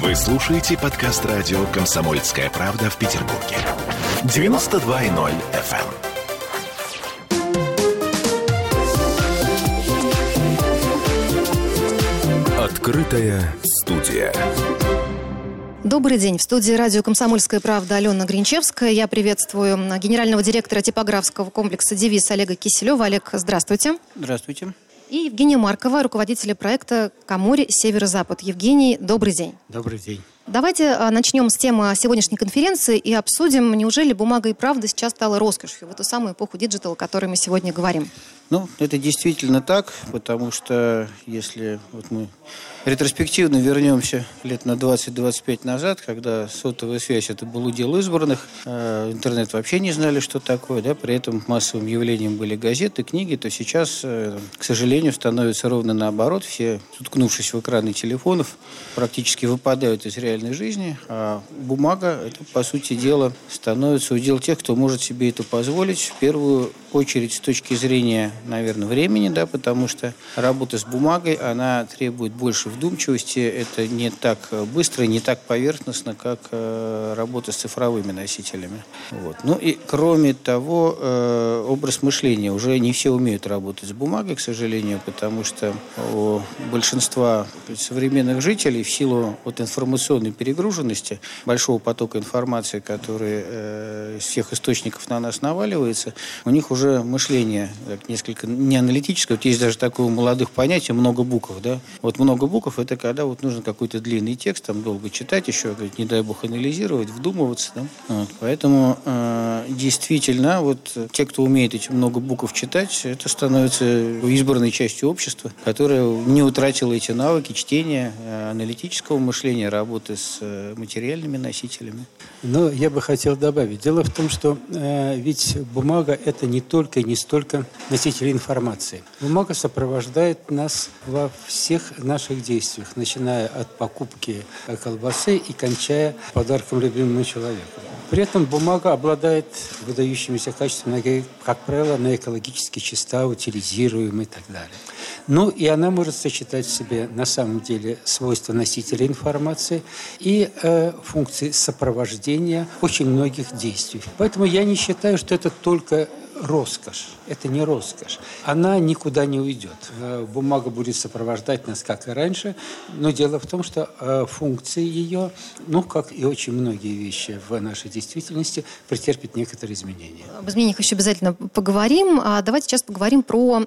Вы слушаете подкаст радио «Комсомольская правда» в Петербурге. 92.0 FM. Открытая студия. Добрый день. В студии радио «Комсомольская правда» Алена Гринчевская. Я приветствую генерального директора типографского комплекса «Девиз» Олега Киселева. Олег, здравствуйте. Здравствуйте. И Евгения Маркова, руководителя проекта «Каморе Северо-Запад». Евгений, добрый день. Добрый день. Давайте а, начнем с темы сегодняшней конференции и обсудим, неужели бумага и правда сейчас стала роскошью в эту самую эпоху digital, о которой мы сегодня говорим. Ну, это действительно так, потому что если вот мы ретроспективно вернемся лет на 20-25 назад, когда сотовая связь это был удел избранных, э, интернет вообще не знали, что такое, да, при этом массовым явлением были газеты, книги, то сейчас, э, к сожалению, становится ровно наоборот. Все, уткнувшись в экраны телефонов, практически выпадают из реальной жизни, а бумага, это, по сути дела, становится удел тех, кто может себе это позволить, в первую очередь с точки зрения наверное, времени, да, потому что работа с бумагой, она требует больше вдумчивости. Это не так быстро, не так поверхностно, как э, работа с цифровыми носителями. Вот. Ну и кроме того, э, образ мышления. Уже не все умеют работать с бумагой, к сожалению, потому что у большинства современных жителей в силу вот информационной перегруженности, большого потока информации, который э, из всех источников на нас наваливается, у них уже мышление несколько несколько не аналитическое. Вот есть даже такое у молодых понятие много букв, да. Вот много букв это когда вот нужно какой-то длинный текст, там долго читать еще, не дай бог анализировать, вдумываться, да. Вот. Поэтому э, действительно вот те, кто умеет эти много букв читать, это становится избранной частью общества, которая не утратила эти навыки чтения, э, аналитического мышления, работы с э, материальными носителями. Но я бы хотел добавить. Дело в том, что э, ведь бумага это не только и не столько носитель информации. Бумага сопровождает нас во всех наших действиях, начиная от покупки колбасы и кончая подарком любимому человеку. При этом бумага обладает выдающимися качествами, как правило, она экологически чиста, утилизируема и так далее. Ну и она может сочетать в себе на самом деле свойства носителя информации и э, функции сопровождения очень многих действий. Поэтому я не считаю, что это только роскошь. Это не роскошь. Она никуда не уйдет. Э, бумага будет сопровождать нас, как и раньше, но дело в том, что э, функции ее, ну, как и очень многие вещи в нашей действительности, претерпят некоторые изменения. Об изменениях еще обязательно поговорим. А давайте сейчас поговорим про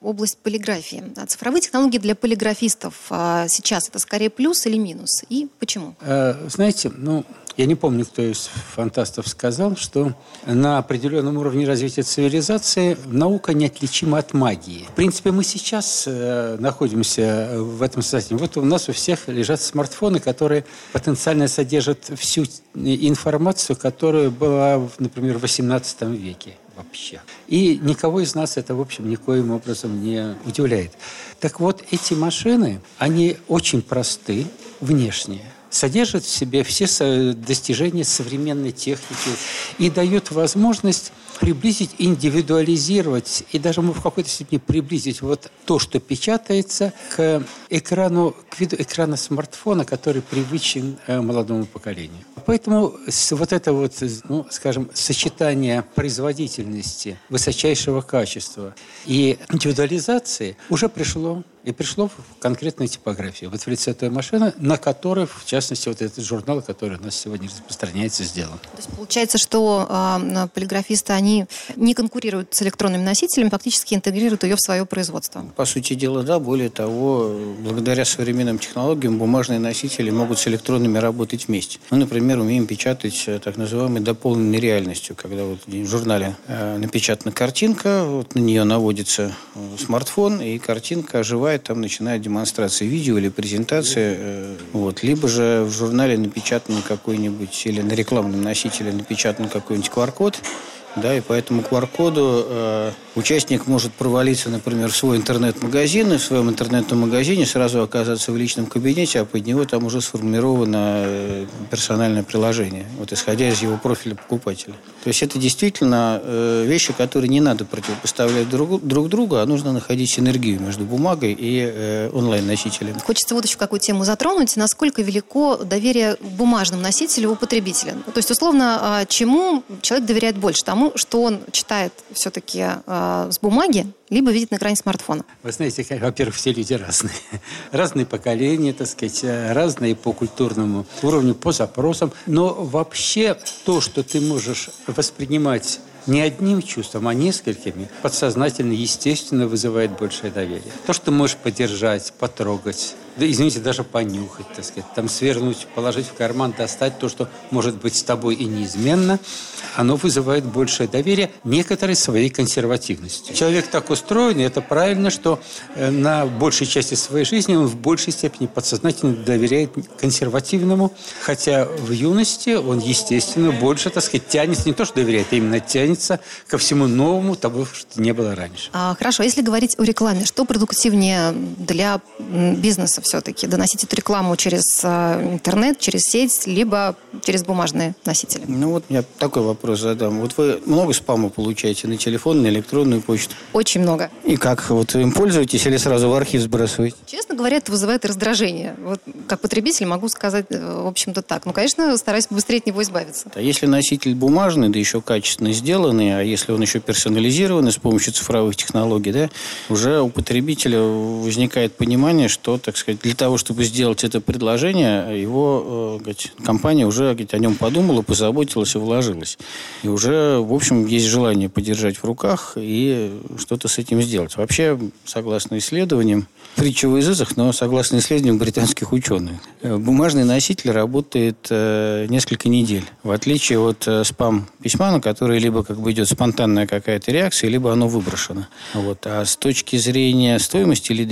область полиграфии. А цифровые технологии для полиграфистов а сейчас это скорее плюс или минус? И почему? Э, знаете, ну, я не помню, кто из фантастов сказал, что на определенном уровне развития цивилизации наука неотличима от магии. В принципе, мы сейчас э, находимся в этом состоянии. Вот у нас у всех лежат смартфоны, которые потенциально содержат всю информацию, которая была, например, в XVIII веке вообще. И никого из нас это, в общем, никоим образом не удивляет. Так вот, эти машины, они очень просты внешне, содержат в себе все достижения современной техники и дают возможность приблизить, индивидуализировать и даже в какой-то степени приблизить вот то, что печатается, к экрану, к виду экрана смартфона, который привычен э, молодому поколению. Поэтому вот это вот, ну, скажем, сочетание производительности, высочайшего качества и индивидуализации уже пришло и пришло в конкретную типографию. Вот в лице той машины, на которой, в частности, вот этот журнал, который у нас сегодня распространяется, сделан. То есть получается, что э, полиграфисты, они не конкурируют с электронными носителями, фактически интегрируют ее в свое производство. По сути дела, да. Более того, благодаря современным технологиям бумажные носители могут с электронными работать вместе. Мы, например, умеем печатать э, так называемой дополненной реальностью, когда вот в журнале э, напечатана картинка, вот на нее наводится э, смартфон, и картинка оживает бывает, там начинают демонстрации видео или презентации. Э, вот. Либо же в журнале напечатан какой-нибудь, или на рекламном носителе напечатан какой-нибудь QR-код, да, и по этому QR-коду э, участник может провалиться, например, в свой интернет-магазин, и в своем интернет-магазине сразу оказаться в личном кабинете, а под него там уже сформировано э, персональное приложение, вот исходя из его профиля покупателя. То есть это действительно э, вещи, которые не надо противопоставлять друг, друг другу, а нужно находить синергию между бумагой и э, онлайн-носителем. Хочется вот еще какую тему затронуть. Насколько велико доверие бумажному носителю у потребителя? То есть, условно, а, чему человек доверяет больше? Тому, что он читает все-таки а, с бумаги, либо видит на экране смартфона? Вы знаете, во-первых, все люди разные. Разные поколения, так сказать, э, разные по культурному уровню, по запросам. Но вообще то, что ты можешь воспринимать не одним чувством, а несколькими, подсознательно, естественно, вызывает большее доверие. То, что можешь поддержать, потрогать, да, извините, даже понюхать, так сказать, там свернуть, положить в карман, достать то, что может быть с тобой и неизменно, оно вызывает большее доверие некоторой своей консервативности. Человек так устроен, и это правильно, что э, на большей части своей жизни он в большей степени подсознательно доверяет консервативному, хотя в юности он, естественно, больше, так сказать, тянется, не то, что доверяет, а именно тянется ко всему новому, того, что не было раньше. А, хорошо, если говорить о рекламе, что продуктивнее для бизнеса все-таки? Доносить эту рекламу через э, интернет, через сеть, либо через бумажные носители? Ну вот я такой вопрос задам. Вот вы много спама получаете на телефон, на электронную почту? Очень много. И как? Вот им пользуетесь или сразу в архив сбрасываете? Честно говоря, это вызывает раздражение. Вот как потребитель могу сказать, э, в общем-то, так. Ну, конечно, стараюсь быстрее от него избавиться. А если носитель бумажный, да еще качественно сделанный, а если он еще персонализированный с помощью цифровых технологий, да, уже у потребителя возникает понимание, что, так сказать, для того, чтобы сделать это предложение, его э, говорить, компания уже говорить, о нем подумала, позаботилась и вложилась. И уже, в общем, есть желание подержать в руках и что-то с этим сделать. Вообще, согласно исследованиям, притча в языках, но согласно исследованиям британских ученых, э, бумажный носитель работает э, несколько недель. В отличие от э, спам-письма, на которое либо как бы идет спонтанная какая-то реакция, либо оно выброшено. Вот. А с точки зрения стоимости или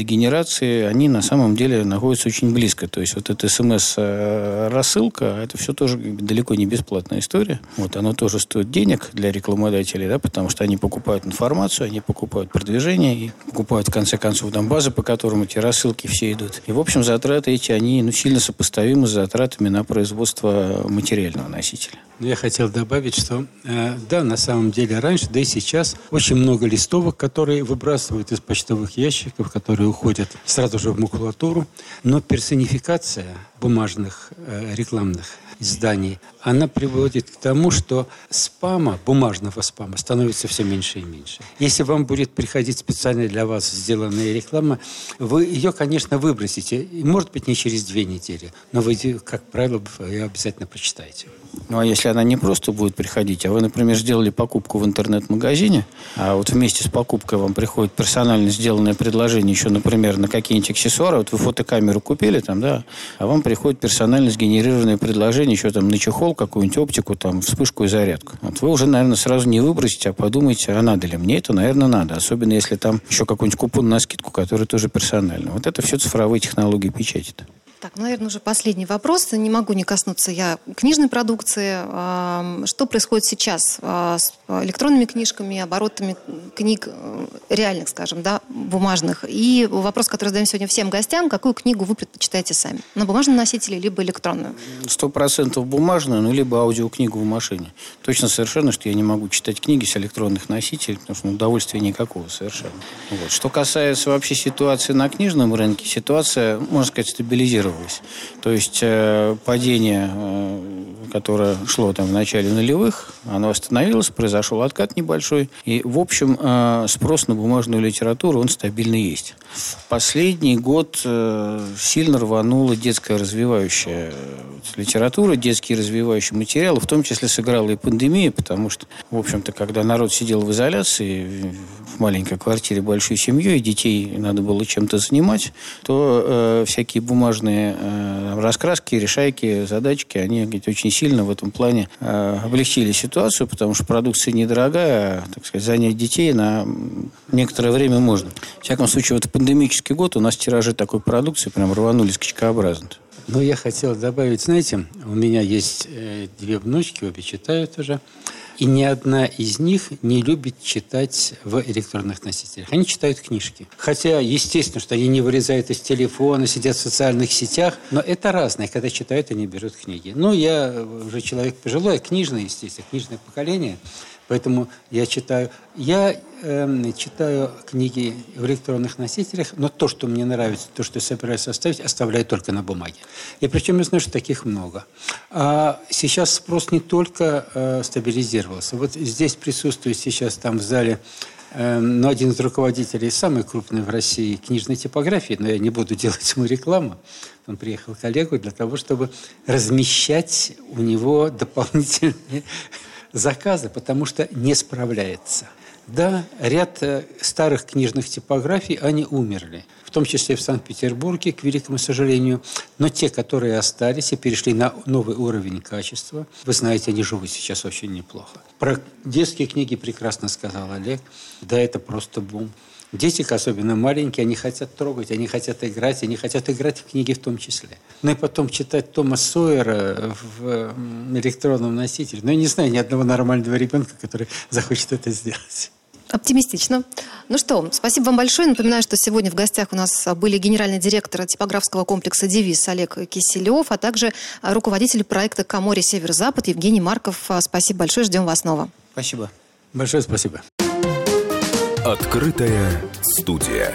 они на самом деле находятся очень близко. То есть вот эта смс-рассылка, это все тоже далеко не бесплатная история. Вот. Оно тоже стоит денег для рекламодателей, да, потому что они покупают информацию, они покупают продвижение и покупают, в конце концов, там базы, по которым эти рассылки все идут. И, в общем, затраты эти, они ну, сильно сопоставимы с затратами на производство материального носителя. Я хотел добавить, что э, да, на самом деле раньше, да и сейчас очень много листовок, которые выбрасывают из почтовых ящиков, которые уходят сразу же в макулатуру. Но персонификация бумажных э, рекламных изданий, она приводит к тому, что спама, бумажного спама, становится все меньше и меньше. Если вам будет приходить специально для вас сделанная реклама, вы ее, конечно, выбросите, может быть, не через две недели, но вы, как правило, ее обязательно прочитаете. Ну, а если она не просто будет приходить, а вы, например, сделали покупку в интернет-магазине, а вот вместе с покупкой вам приходит персонально сделанное предложение еще, например, на какие-нибудь аксессуары, вот вы фотокамеру купили там, да, а вам приходит персонально сгенерированное предложение еще там на чехол, какую-нибудь оптику, там, вспышку и зарядку. Вот вы уже, наверное, сразу не выбросите, а подумайте, а надо ли мне это, наверное, надо. Особенно, если там еще какой-нибудь купон на скидку, который тоже персональный. Вот это все цифровые технологии печати. Так, наверное, уже последний вопрос. Не могу не коснуться я книжной продукции. Что происходит сейчас а, с электронными книжками, оборотами книг э, реальных, скажем, да, бумажных? И вопрос, который задаем сегодня всем гостям, какую книгу вы предпочитаете сами? На бумажном носителе, либо электронную? Сто процентов бумажную, ну, либо аудиокнигу в машине. Точно совершенно, что я не могу читать книги с электронных носителей, потому что ну, удовольствия никакого совершенно. Вот. Что касается вообще ситуации на книжном рынке, ситуация, можно сказать, стабилизировалась. То есть э, падение, э, которое шло там в начале нулевых, оно остановилось, произошел откат небольшой. И, в общем, э, спрос на бумажную литературу, он стабильно есть. Последний год сильно рванула детская развивающая литература, детские развивающие материалы, в том числе сыграла и пандемия, потому что, в общем-то, когда народ сидел в изоляции, маленькой квартире большой семьей, детей надо было чем-то занимать, то э, всякие бумажные э, раскраски, решайки, задачки, они говорит, очень сильно в этом плане э, облегчили ситуацию, потому что продукция недорогая, так сказать, занять детей на некоторое время можно. В всяком случае, в пандемический год у нас тиражи такой продукции прям рванули скачкообразно. Ну, я хотел добавить, знаете, у меня есть э, две внучки, обе читают уже. И ни одна из них не любит читать в электронных носителях. Они читают книжки. Хотя, естественно, что они не вырезают из телефона, сидят в социальных сетях, но это разное. Когда читают, они берут книги. Ну, я уже человек пожилой, книжный, естественно, книжное поколение. Поэтому я читаю. Я э, читаю книги в электронных носителях, но то, что мне нравится, то, что я собираюсь оставить, оставляю только на бумаге. И причем я знаю, что таких много. А сейчас спрос не только э, стабилизировался. Вот здесь присутствует сейчас там в зале э, ну, один из руководителей самой крупной в России книжной типографии, но я не буду делать ему рекламу. Он приехал коллегу для того, чтобы размещать у него дополнительные заказы, потому что не справляется. Да, ряд э, старых книжных типографий, они умерли, в том числе в Санкт-Петербурге, к великому сожалению. Но те, которые остались и перешли на новый уровень качества, вы знаете, они живут сейчас очень неплохо. Про детские книги прекрасно сказал Олег. Да, это просто бум. Дети, особенно маленькие, они хотят трогать, они хотят играть, они хотят играть в книги в том числе. Ну и потом читать Тома Сойера в электронном носителе. Ну, я не знаю ни одного нормального ребенка, который захочет это сделать. Оптимистично. Ну что, спасибо вам большое. Напоминаю, что сегодня в гостях у нас были генеральный директор типографского комплекса «Девиз» Олег Киселев, а также руководитель проекта «Каморе Север-Запад» Евгений Марков. Спасибо большое, ждем вас снова. Спасибо. Большое спасибо. Открытая студия.